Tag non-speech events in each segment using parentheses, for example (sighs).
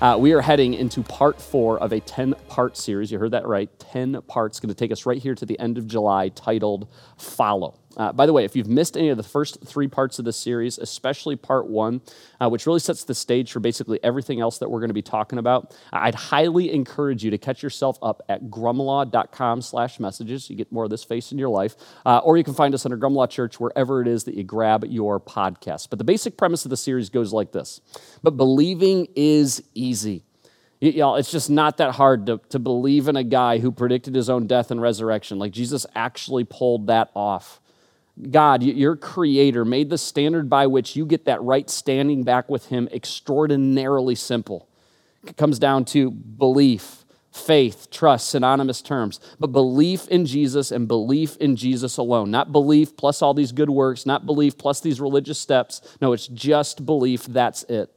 uh, we are heading into part four of a 10 part series. You heard that right 10 parts, going to take us right here to the end of July, titled Follow. Uh, by the way, if you've missed any of the first three parts of this series, especially part one, uh, which really sets the stage for basically everything else that we're going to be talking about, I'd highly encourage you to catch yourself up at grumlaw.com slash messages. You get more of this face in your life. Uh, or you can find us under Grumlaw Church wherever it is that you grab your podcast. But the basic premise of the series goes like this. But believing is easy. You know, it's just not that hard to, to believe in a guy who predicted his own death and resurrection. Like Jesus actually pulled that off. God, your creator, made the standard by which you get that right standing back with him extraordinarily simple. It comes down to belief, faith, trust, synonymous terms. But belief in Jesus and belief in Jesus alone. Not belief plus all these good works, not belief plus these religious steps. No, it's just belief, that's it.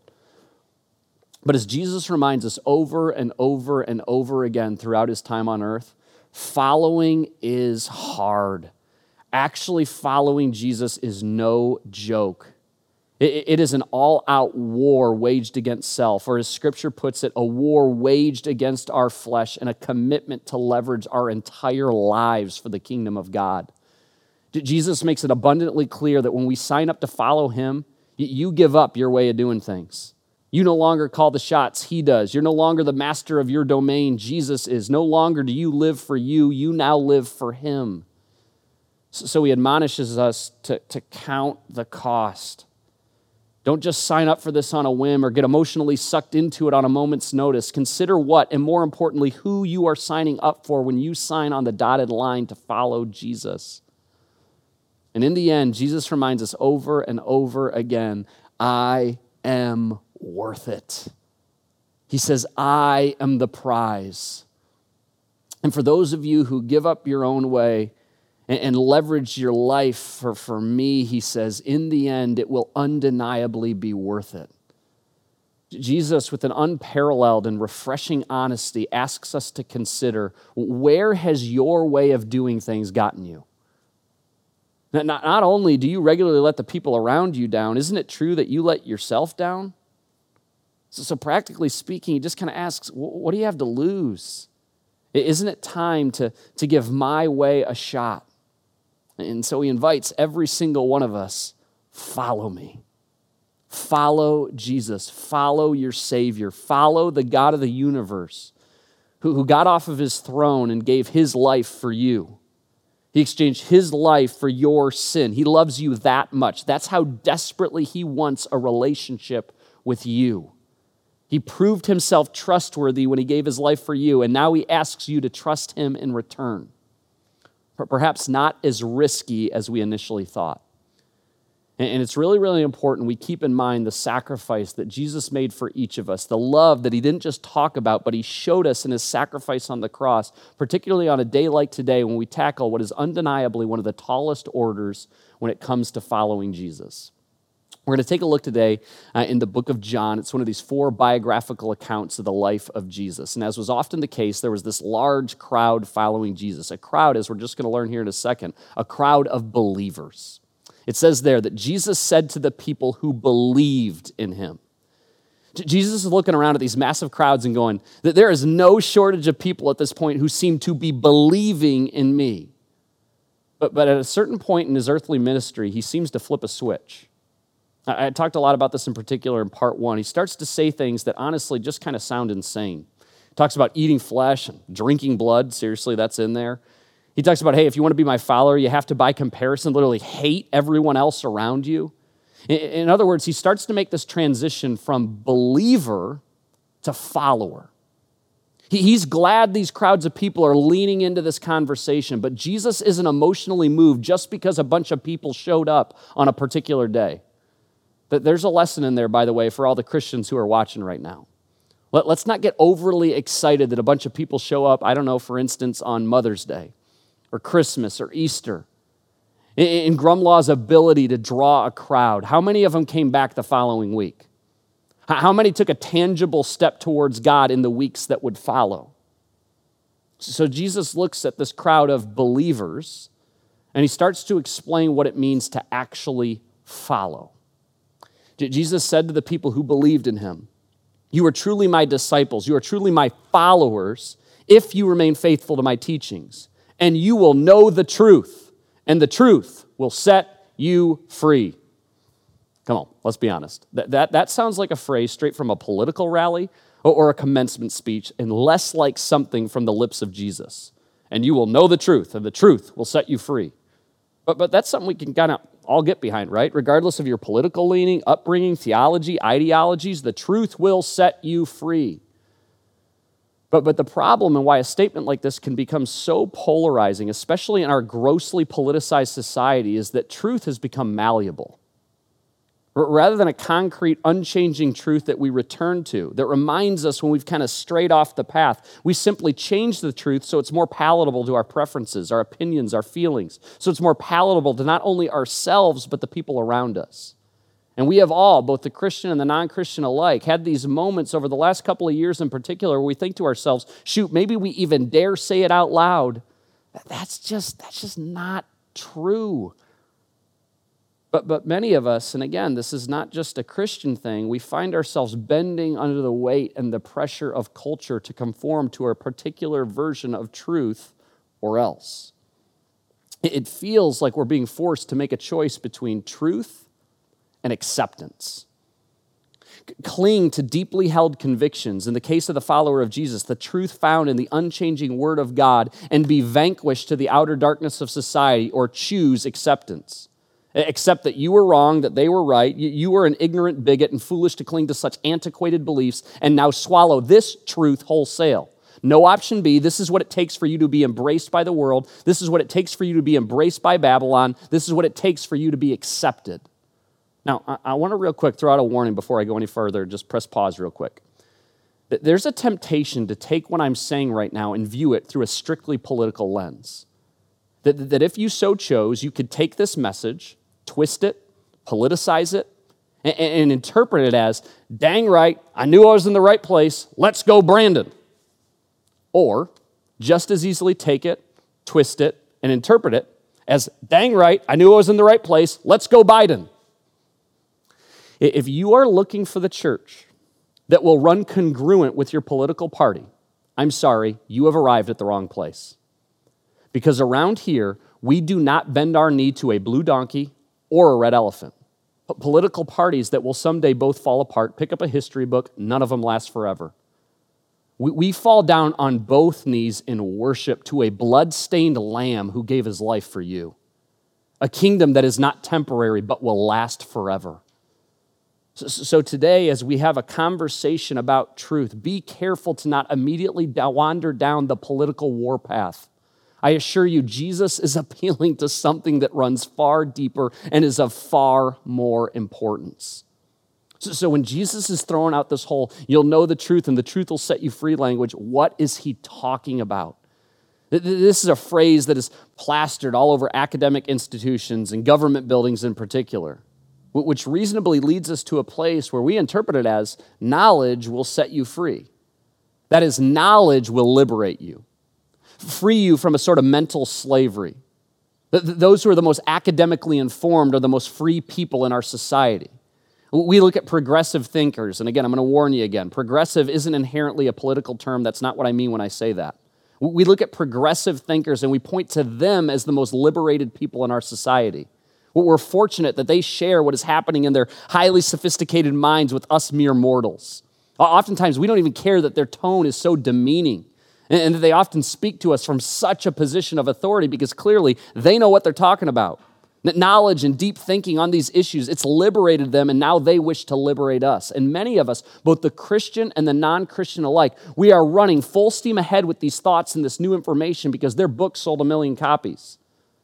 But as Jesus reminds us over and over and over again throughout his time on earth, following is hard actually following Jesus is no joke. It is an all out war waged against self, or as scripture puts it, a war waged against our flesh and a commitment to leverage our entire lives for the kingdom of God. Jesus makes it abundantly clear that when we sign up to follow him, you give up your way of doing things. You no longer call the shots, he does. You're no longer the master of your domain, Jesus is. No longer do you live for you, you now live for him. So he admonishes us to, to count the cost. Don't just sign up for this on a whim or get emotionally sucked into it on a moment's notice. Consider what, and more importantly, who you are signing up for when you sign on the dotted line to follow Jesus. And in the end, Jesus reminds us over and over again I am worth it. He says, I am the prize. And for those of you who give up your own way, and, and leverage your life for, for me, he says, in the end, it will undeniably be worth it. Jesus, with an unparalleled and refreshing honesty, asks us to consider where has your way of doing things gotten you? Not, not only do you regularly let the people around you down, isn't it true that you let yourself down? So, so practically speaking, he just kind of asks, what do you have to lose? Isn't it time to, to give my way a shot? And so he invites every single one of us follow me. Follow Jesus. Follow your Savior. Follow the God of the universe who, who got off of his throne and gave his life for you. He exchanged his life for your sin. He loves you that much. That's how desperately he wants a relationship with you. He proved himself trustworthy when he gave his life for you, and now he asks you to trust him in return perhaps not as risky as we initially thought. And it's really, really important we keep in mind the sacrifice that Jesus made for each of us, the love that he didn't just talk about, but he showed us in his sacrifice on the cross, particularly on a day like today when we tackle what is undeniably one of the tallest orders when it comes to following Jesus. We're going to take a look today uh, in the book of John. It's one of these four biographical accounts of the life of Jesus. And as was often the case, there was this large crowd following Jesus. A crowd, as we're just going to learn here in a second, a crowd of believers. It says there that Jesus said to the people who believed in him, Jesus is looking around at these massive crowds and going, that there is no shortage of people at this point who seem to be believing in me. But, but at a certain point in his earthly ministry, he seems to flip a switch. I talked a lot about this in particular in part one. He starts to say things that honestly just kind of sound insane. He talks about eating flesh and drinking blood. Seriously, that's in there. He talks about, hey, if you want to be my follower, you have to, by comparison, literally hate everyone else around you. In other words, he starts to make this transition from believer to follower. He's glad these crowds of people are leaning into this conversation, but Jesus isn't emotionally moved just because a bunch of people showed up on a particular day. There's a lesson in there, by the way, for all the Christians who are watching right now. Let, us not get overly excited that a bunch of people show up, I don't know, for instance, on Mother's Day or Christmas or Easter. In, in Grumlaw's ability to draw a crowd, how many of them came back the following week? How many took a tangible step towards God in the weeks that would follow? So Jesus looks at this crowd of believers and he starts to explain what it means to actually follow. Jesus said to the people who believed in him, You are truly my disciples, you are truly my followers if you remain faithful to my teachings, and you will know the truth, and the truth will set you free. Come on, let's be honest. That, that, that sounds like a phrase straight from a political rally or, or a commencement speech, and less like something from the lips of Jesus. And you will know the truth, and the truth will set you free. But, but that's something we can kind of all get behind, right? Regardless of your political leaning, upbringing, theology, ideologies, the truth will set you free. But, but the problem and why a statement like this can become so polarizing, especially in our grossly politicized society, is that truth has become malleable rather than a concrete, unchanging truth that we return to, that reminds us when we've kind of strayed off the path. We simply change the truth so it's more palatable to our preferences, our opinions, our feelings. So it's more palatable to not only ourselves, but the people around us. And we have all, both the Christian and the non Christian alike, had these moments over the last couple of years in particular where we think to ourselves, shoot, maybe we even dare say it out loud. That's just, that's just not true. But, but many of us, and again, this is not just a Christian thing, we find ourselves bending under the weight and the pressure of culture to conform to a particular version of truth or else. It feels like we're being forced to make a choice between truth and acceptance. Cling to deeply held convictions, in the case of the follower of Jesus, the truth found in the unchanging Word of God, and be vanquished to the outer darkness of society, or choose acceptance accept that you were wrong, that they were right, you were an ignorant bigot and foolish to cling to such antiquated beliefs, and now swallow this truth wholesale. No option B. This is what it takes for you to be embraced by the world. This is what it takes for you to be embraced by Babylon. This is what it takes for you to be accepted. Now, I, I want to real quick throw out a warning before I go any further. Just press pause real quick. There's a temptation to take what I'm saying right now and view it through a strictly political lens. That, that if you so chose, you could take this message twist it, politicize it, and, and interpret it as, dang right, I knew I was in the right place, let's go, Brandon. Or just as easily take it, twist it, and interpret it as, dang right, I knew I was in the right place, let's go, Biden. If you are looking for the church that will run congruent with your political party, I'm sorry, you have arrived at the wrong place. Because around here, we do not bend our knee to a blue donkey or a red elephant. Political parties that will someday both fall apart, pick up a history book, none of them last forever. We, we fall down on both knees in worship to a blood-stained lamb who gave his life for you, a kingdom that is not temporary but will last forever. So, so today, as we have a conversation about truth, be careful to not immediately wander down the political warpath I assure you, Jesus is (laughs) appealing to something that runs far deeper and is of far more importance. So, so, when Jesus is throwing out this whole, you'll know the truth and the truth will set you free language, what is he talking about? This is a phrase that is plastered all over academic institutions and government buildings in particular, which reasonably leads us to a place where we interpret it as knowledge will set you free. That is, knowledge will liberate you free you from a sort of mental slavery. Those who are the most academically informed are the most free people in our society. We look at progressive thinkers, and again, I'm going to warn you again progressive isn't inherently a political term. That's not what I mean when I say that. We look at progressive thinkers and we point to them as the most liberated people in our society. We're fortunate that they share what is happening in their highly sophisticated minds with us mere mortals. Oftentimes, we don't even care that their tone is so demeaning and they often speak to us from such a position of authority because clearly they know what they're talking about. That knowledge and deep thinking on these issues, it's liberated them, and now they wish to liberate us. And many of us, both the Christian and the non Christian alike, we are running full steam ahead with these thoughts and this new information because their book sold a million copies.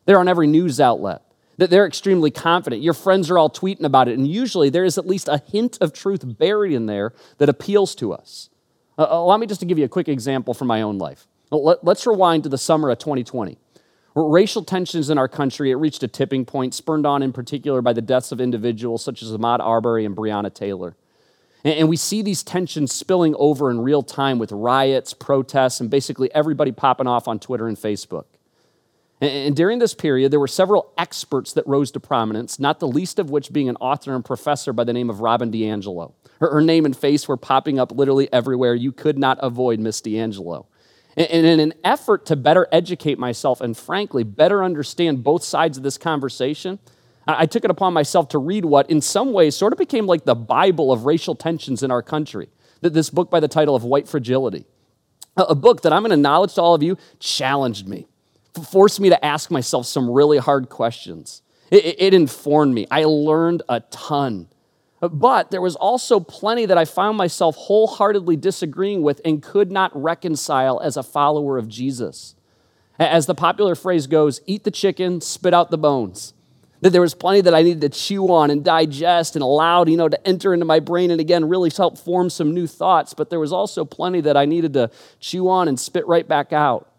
They're on every news outlet. That they're extremely confident. Your friends are all tweeting about it, and usually there is at least a hint of truth buried in there that appeals to us. Uh, allow me just to give you a quick example from my own life. Let, us rewind to the summer of 2020. Racial tensions in our country, it reached a tipping point, spurned on in particular by the deaths of individuals such as Ahmaud Arbery and Breonna Taylor. And we see these tensions spilling over in real time with riots, protests, and basically everybody popping off on Twitter and Facebook. And during this period, there were several experts that rose to prominence, not the least of which being an author and professor by the name of Robin DiAngelo. Her, her name and face were popping up literally everywhere. You could not avoid Miss DiAngelo. And in an effort to better educate myself and, frankly, better understand both sides of this conversation, I took it upon myself to read what, in some ways, sort of became like the Bible of racial tensions in our country. This book by the title of White Fragility. A book that I'm going to acknowledge to all of you challenged me, forced me to ask myself some really hard questions. It, it informed me. I learned a ton. But there was also plenty that I found myself wholeheartedly disagreeing with and could not reconcile as a follower of Jesus. As the popular phrase goes, eat the chicken, spit out the bones. That there was plenty that I needed to chew on and digest and allowed, you know, to enter into my brain and again really help form some new thoughts. But there was also plenty that I needed to chew on and spit right back out.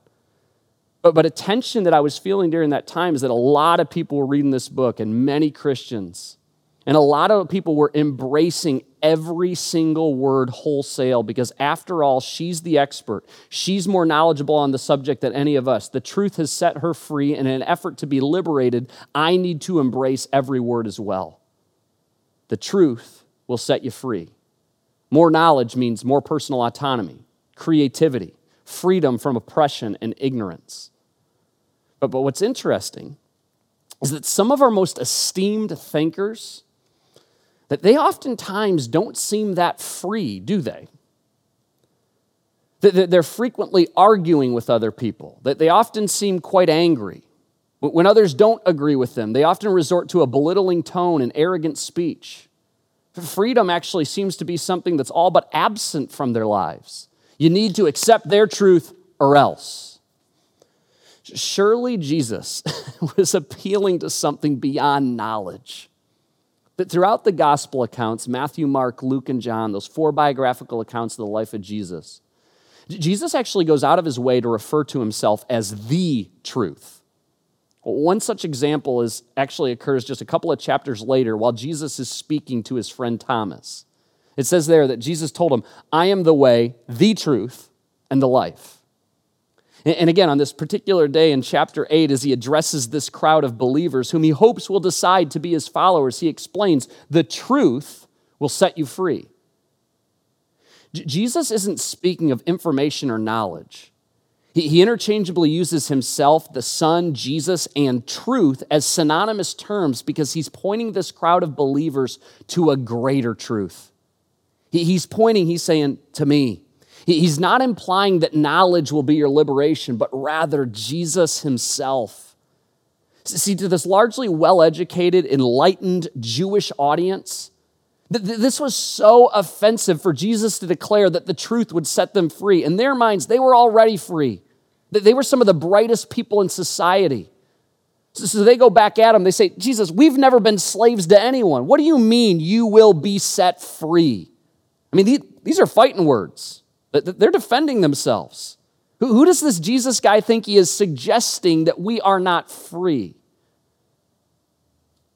But, but a tension that I was feeling during that time is that a lot of people were reading this book and many Christians and a lot of people were embracing every single word wholesale because, after all, she's the expert. She's more knowledgeable on the subject than any of us. The truth has set her free, and in an effort to be liberated, I need to embrace every word as well. The truth will set you free. More knowledge means more personal autonomy, creativity, freedom from oppression and ignorance. But, but what's interesting is that some of our most esteemed thinkers that they oftentimes don't seem that free, do they? That they're frequently arguing with other people, that they often seem quite angry. When others don't agree with them, they often resort to a belittling tone and arrogant speech. Freedom actually seems to be something that's all but absent from their lives. You need to accept their truth or else. Surely Jesus (laughs) was appealing to something beyond knowledge. But throughout the gospel accounts, Matthew, Mark, Luke, and John, those four biographical accounts of the life of Jesus, Jesus actually goes out of his way to refer to himself as the truth. One such example is actually occurs just a couple of chapters later while Jesus is speaking to his friend Thomas. It says there that Jesus told him, I am the way, the truth, and the life. And again, on this particular day in chapter 8, as he addresses this crowd of believers whom he hopes will decide to be his followers, he explains the truth will set you free. J- Jesus isn't speaking of information or knowledge. He, he interchangeably uses himself, the Son, Jesus, and truth as synonymous terms because he's pointing this crowd of believers to a greater truth. He, he's pointing, he's saying, to me, He's not implying that knowledge will be your liberation, but rather Jesus himself. See, to this largely well educated, enlightened Jewish audience, this was so offensive for Jesus to declare that the truth would set them free. In their minds, they were already free. They were some of the brightest people in society. So they go back at him. They say, Jesus, we've never been slaves to anyone. What do you mean you will be set free? I mean, these are fighting words. They're defending themselves. Who, does this Jesus guy think he is suggesting that we are not free?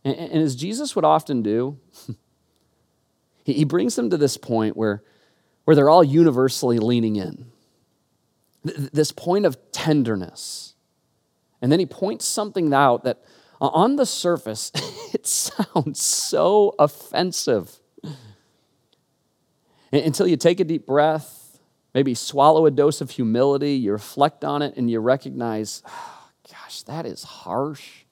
And, as Jesus would often do, (laughs) he brings them to this point where, where they're all universally leaning in. This point of tenderness. And then he points something out that uh, on the surface, (laughs) it sounds so offensive. (laughs) Until you take a deep breath Maybe swallow a dose of humility, you reflect on it, and you recognize, oh, (sighs) gosh, that is harsh.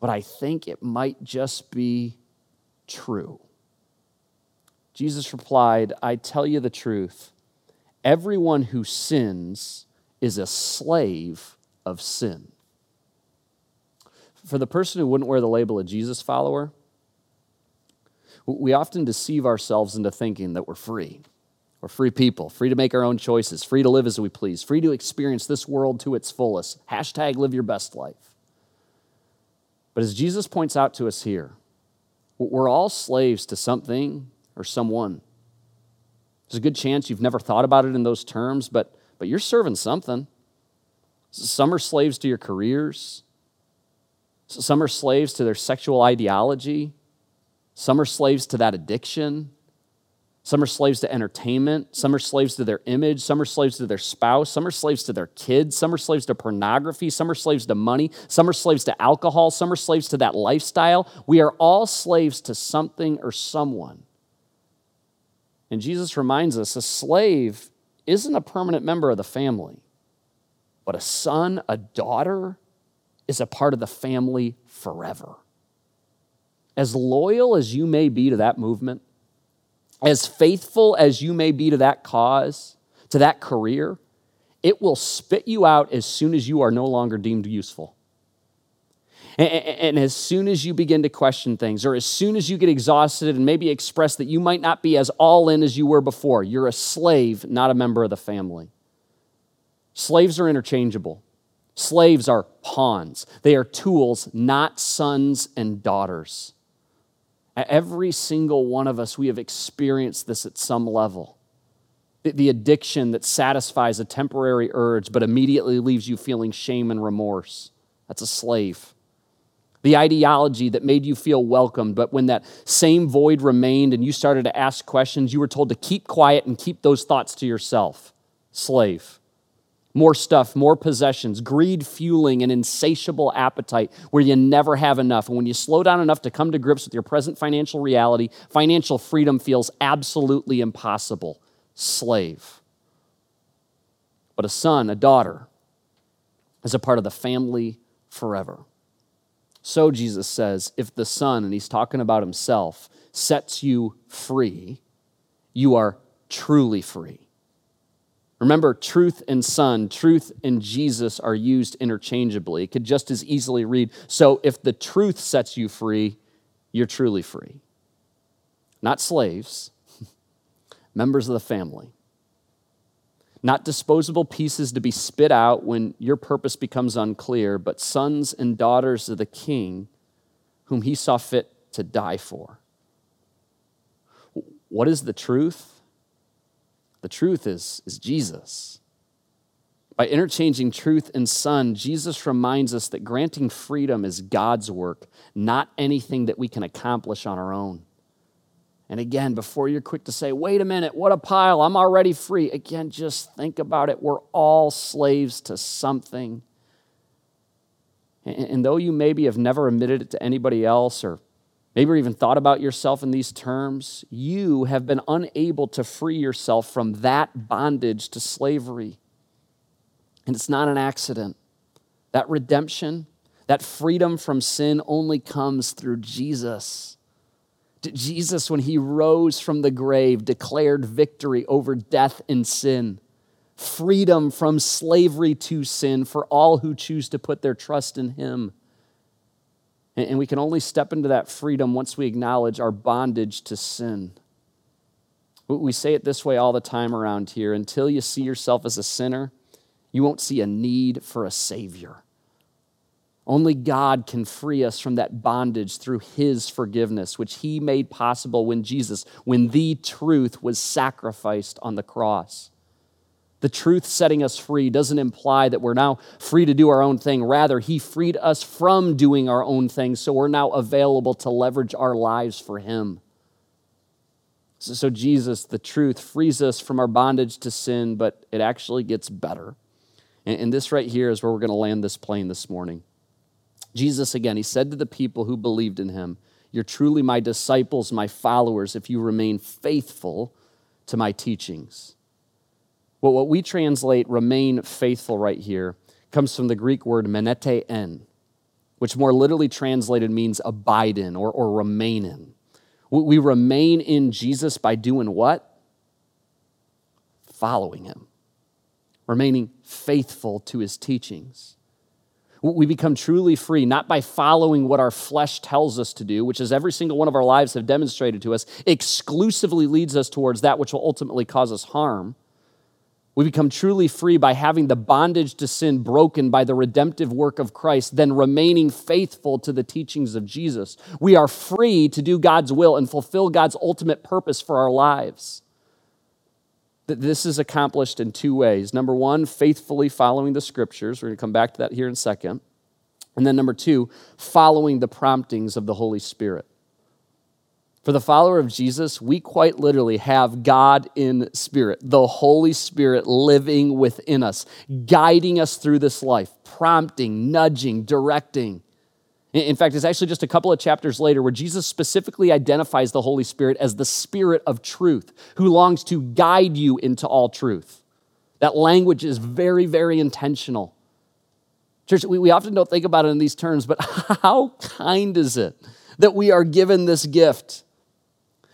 But I think it might just be true. Jesus replied, I tell you the truth. Everyone who sins is a slave of sin. For the person who wouldn't wear the label of Jesus follower, we often deceive ourselves into thinking that we're free. We're free people, free to make our own choices, free to live as we please, free to experience this world to its fullest. Hashtag live your best life. But as Jesus points out to us here, we're all slaves to something or someone. There's a good chance you've never thought about it in those terms, but, but you're serving something. Some are slaves to your careers, some are slaves to their sexual ideology, some are slaves to that addiction. Some are slaves to entertainment. Some are slaves to their image. Some are slaves to their spouse. Some are slaves to their kids. Some are slaves to pornography. Some are slaves to money. Some are slaves to alcohol. Some are slaves to that lifestyle. We are all slaves to something or someone. And Jesus reminds us a slave isn't a permanent member of the family, but a son, a daughter, is a part of the family forever. As loyal as you may be to that movement, as faithful as you may be to that cause, to that career, it will spit you out as soon as you are no longer deemed useful. And, as soon as you begin to question things, or as soon as you get exhausted and maybe express that you might not be as all in as you were before, you're a slave, not a member of the family. Slaves are interchangeable. Slaves are pawns. They are tools, not sons and daughters. Every single one of us, we have experienced this at some level. The addiction that satisfies a temporary urge but immediately leaves you feeling shame and remorse. That's a slave. The ideology that made you feel welcomed, but when that same void remained and you started to ask questions, you were told to keep quiet and keep those thoughts to yourself. Slave more stuff, more possessions, greed fueling an insatiable appetite where you never have enough. And when you slow down enough to come to grips with your present financial reality, financial freedom feels absolutely impossible. Slave. But a son, a daughter, is a part of the family forever. So Jesus says, if the Son, and he's talking about himself, sets you free, you are truly free. Remember, truth and son, truth and Jesus are used interchangeably. It could just as easily read So if the truth sets you free, you're truly free. Not slaves, (laughs) members of the family. Not disposable pieces to be spit out when your purpose becomes unclear, but sons and daughters of the king whom he saw fit to die for. What is the truth? The truth is, is Jesus. By interchanging truth and son, Jesus reminds us that granting freedom is God's work, not anything that we can accomplish on our own. And again, before you're quick to say, wait a minute, what a pile, I'm already free, again, just think about it. We're all slaves to something. And, though you maybe have never admitted it to anybody else or maybe even thought about yourself in these terms, you have been unable to free yourself from that bondage to slavery. And it's not an accident. That redemption, that freedom from sin only comes through Jesus. Jesus, when he rose from the grave, declared victory over death and sin, freedom from slavery to sin for all who choose to put their trust in him. And we can only step into that freedom once we acknowledge our bondage to sin. We say it this way all the time around here until you see yourself as a sinner, you won't see a need for a Savior. Only God can free us from that bondage through His forgiveness, which He made possible when Jesus, when the truth was sacrificed on the cross. The truth setting us free doesn't imply that we're now free to do our own thing. Rather, He freed us from doing our own thing, so we're now available to leverage our lives for Him. So, so, Jesus, the truth, frees us from our bondage to sin, but it actually gets better. And, and this right here is where we're going to land this plane this morning. Jesus, again, He said to the people who believed in Him, You're truly my disciples, my followers, if you remain faithful to my teachings. Well, what we translate remain faithful right here comes from the Greek word menete en, which more literally translated means abide in or, or remain in. We remain in Jesus by doing what? Following him, remaining faithful to his teachings. We become truly free, not by following what our flesh tells us to do, which, as every single one of our lives have demonstrated to us, exclusively leads us towards that which will ultimately cause us harm we become truly free by having the bondage to sin broken by the redemptive work of Christ, then remaining faithful to the teachings of Jesus. We are free to do God's will and fulfill God's ultimate purpose for our lives. this is accomplished in two ways. Number one, faithfully following the scriptures. We're going to come back to that here in a second. And then number two, following the promptings of the Holy Spirit. For the follower of Jesus, we quite literally have God in spirit, the Holy Spirit living within us, guiding us through this life, prompting, nudging, directing. In fact, it's actually just a couple of chapters later where Jesus specifically identifies the Holy Spirit as the Spirit of truth, who longs to guide you into all truth. That language is very, very intentional. Church, we, we often don't think about it in these terms, but (laughs) how kind is it that we are given this gift,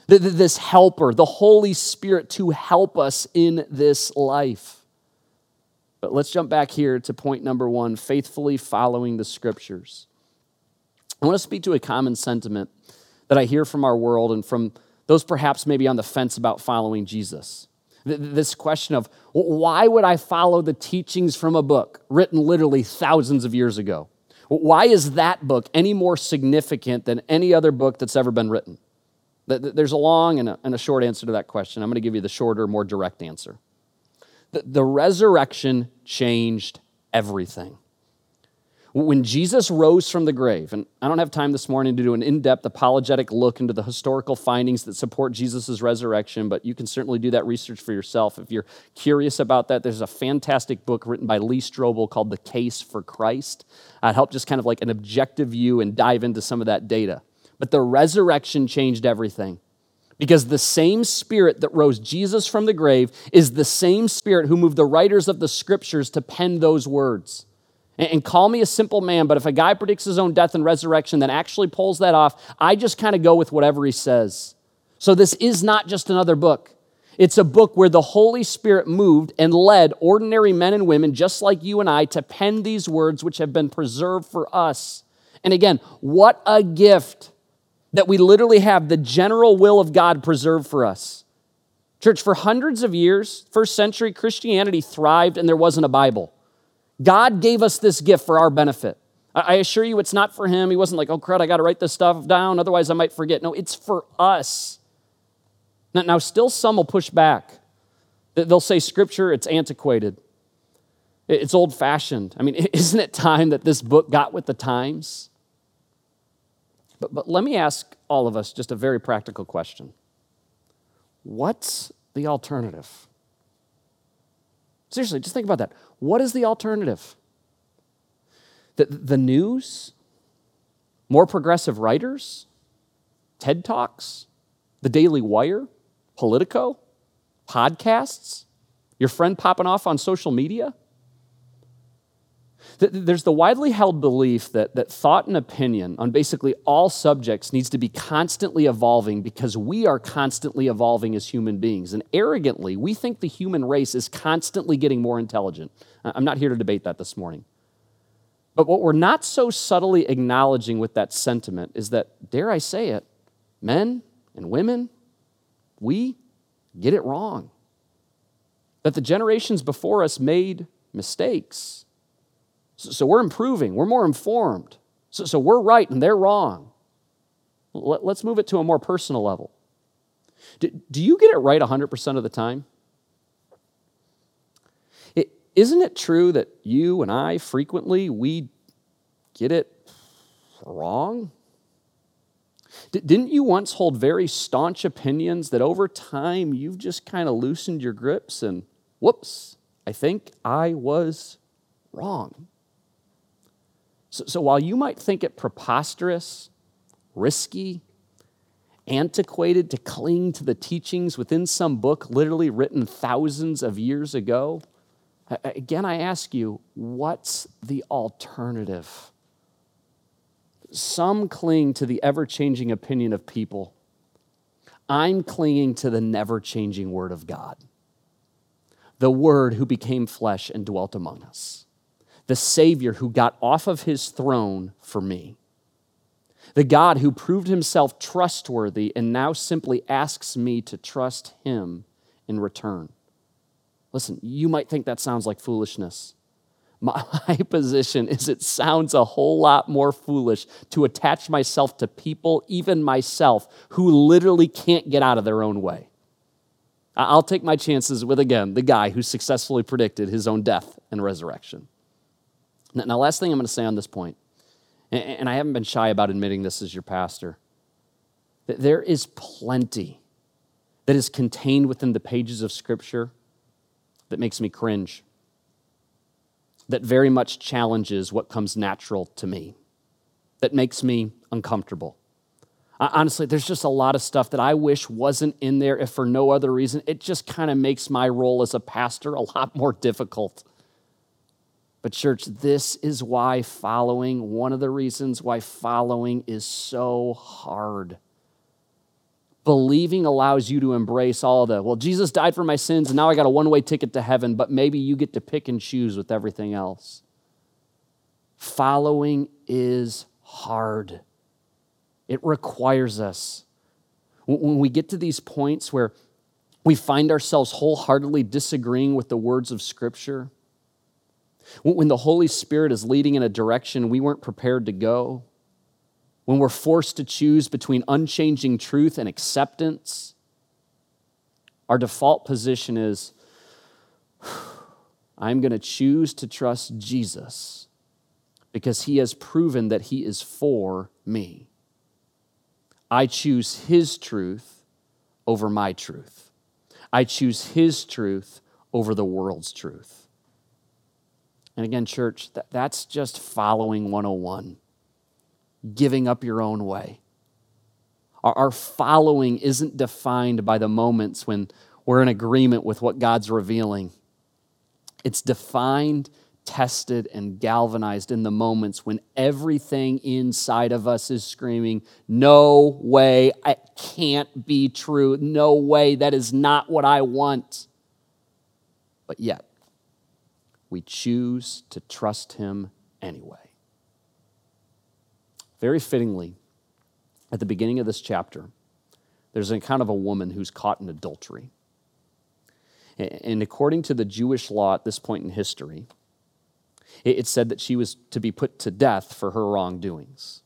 this helper, the Holy Spirit to help us in this life? But let's jump back here to point number one faithfully following the scriptures. I want to speak to a common sentiment that I hear from our world and from those perhaps maybe on the fence about following Jesus. This question of why would I follow the teachings from a book written literally thousands of years ago? Why is that book any more significant than any other book that's ever been written? There's a long and a, short answer to that question. I'm going to give you the shorter, more direct answer. The, the resurrection changed everything. When Jesus rose from the grave, and I don't have time this morning to do an in depth apologetic look into the historical findings that support Jesus' resurrection, but you can certainly do that research for yourself. If you're curious about that, there's a fantastic book written by Lee Strobel called The Case for Christ. I'd help just kind of like an objective view and dive into some of that data. But the resurrection changed everything. Because the same spirit that rose Jesus from the grave is the same spirit who moved the writers of the scriptures to pen those words. And call me a simple man, but if a guy predicts his own death and resurrection, then actually pulls that off, I just kind of go with whatever he says. So this is not just another book. It's a book where the Holy Spirit moved and led ordinary men and women just like you and I to pen these words which have been preserved for us. And again, what a gift that we literally have the general will of God preserved for us. Church, for hundreds of years, first century Christianity thrived and there wasn't a Bible. God gave us this gift for our benefit. I assure you, it's not for him. He wasn't like, oh, crud, I got to write this stuff down, otherwise I might forget. No, it's for us. Now, now, still some will push back. They'll say scripture, it's antiquated, it's old fashioned. I mean, (laughs) isn't it time that this book got with the times? But, but let me ask all of us just a very practical question What's the alternative? Seriously, just think about that. What is the alternative? The, the news? More progressive writers? TED Talks? The Daily Wire? Politico? Podcasts? Your friend popping off on social media? There's the widely held belief that, that thought and opinion on basically all subjects needs to be constantly evolving because we are constantly evolving as human beings. And arrogantly, we think the human race is constantly getting more intelligent. I'm not here to debate that this morning. But what we're not so subtly acknowledging with that sentiment is that, dare I say it, men and women, we get it wrong. That the generations before us made mistakes so we're improving, we're more informed. So, so we're right and they're wrong. Let, us move it to a more personal level. Do, do you get it right 100% of the time? is isn't it true that you and I frequently we get it wrong? D- didn't you once hold very staunch opinions that over time you've just kind of loosened your grips and whoops, I think I was wrong? So, so while you might think it preposterous, risky, antiquated to cling to the teachings within some book literally written thousands of years ago, again, I ask you, what's the alternative? Some cling to the ever changing opinion of people. I'm clinging to the never changing Word of God, the Word who became flesh and dwelt among us the Savior who got off of his throne for me. The God who proved himself trustworthy and now simply asks me to trust him in return. Listen, you might think that sounds like foolishness. My, (laughs) position is it sounds a whole lot more foolish to attach myself to people, even myself, who literally can't get out of their own way. I'll take my chances with, again, the guy who successfully predicted his own death and resurrection. Now, last thing I'm going to say on this point, and I haven't been shy about admitting this as your pastor, that there is plenty that is contained within the pages of Scripture that makes me cringe, that very much challenges what comes natural to me, that makes me uncomfortable. Honestly, there's just a lot of stuff that I wish wasn't in there, if for no other reason. It just kind of makes my role as a pastor a lot more difficult. But, church, this is why following, one of the reasons why following is so hard. Believing allows you to embrace all the, well, Jesus died for my sins, and now I got a one way ticket to heaven, but maybe you get to pick and choose with everything else. Following is hard. It requires us. When we get to these points where we find ourselves wholeheartedly disagreeing with the words of Scripture, when the Holy Spirit is leading in a direction we weren't prepared to go, when we're forced to choose between unchanging truth and acceptance, our default position is (sighs) I'm going to choose to trust Jesus because he has proven that he is for me. I choose His truth over my truth. I choose His truth over the world's truth. And again, church, that, that's just following 101, giving up your own way. Our, our following isn't defined by the moments when we're in agreement with what God's revealing, it's defined tested and galvanized in the moments when everything inside of us is screaming, No way, it can't be true. No way, that is not what I want. But yet, we choose to trust Him anyway. Very fittingly, at the beginning of this chapter, there's an account of a woman who's caught in adultery. And according to the Jewish law at this point in history, it said that she was to be put to death for her wrongdoings.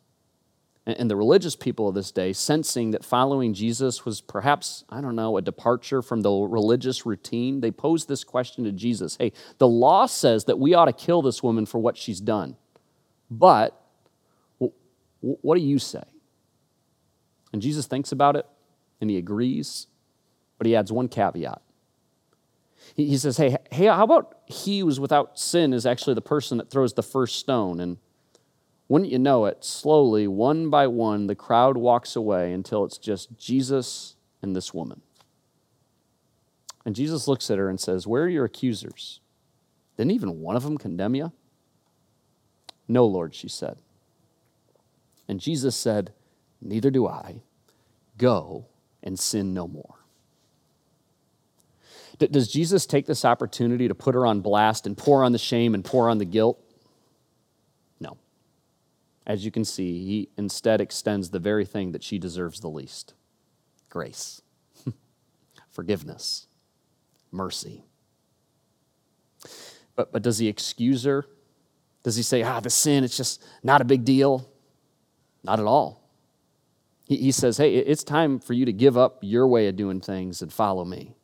And the religious people of this day, sensing that following Jesus was perhaps, I don't know, a departure from the religious routine, they posed this question to Jesus Hey, the law says that we ought to kill this woman for what she's done. But what do you say? And Jesus thinks about it and he agrees, but he adds one caveat. He, says, hey, hey, how about he who's without sin is actually the person that throws the first stone? And wouldn't you know it, slowly, one by one, the crowd walks away until it's just Jesus and this woman. And Jesus looks at her and says, Where are your accusers? Didn't even one of them condemn you? No, Lord, she said. And Jesus said, Neither do I. Go and sin no more. Does Jesus take this opportunity to put her on blast and pour on the shame and pour on the guilt? As you can see, he instead extends the very thing that she deserves the least grace, (laughs) forgiveness, mercy. But, but does he excuse her? Does he say, ah, the sin, it's just not a big deal? Not at all. He, he says, hey, it's time for you to give up your way of doing things and follow me.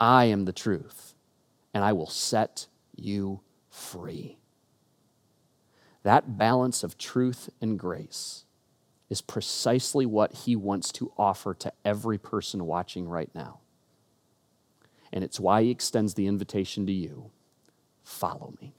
I am the truth, and I will set you free. That balance of truth and grace is precisely what he wants to offer to every person watching right now. And it's why he extends the invitation to you follow me.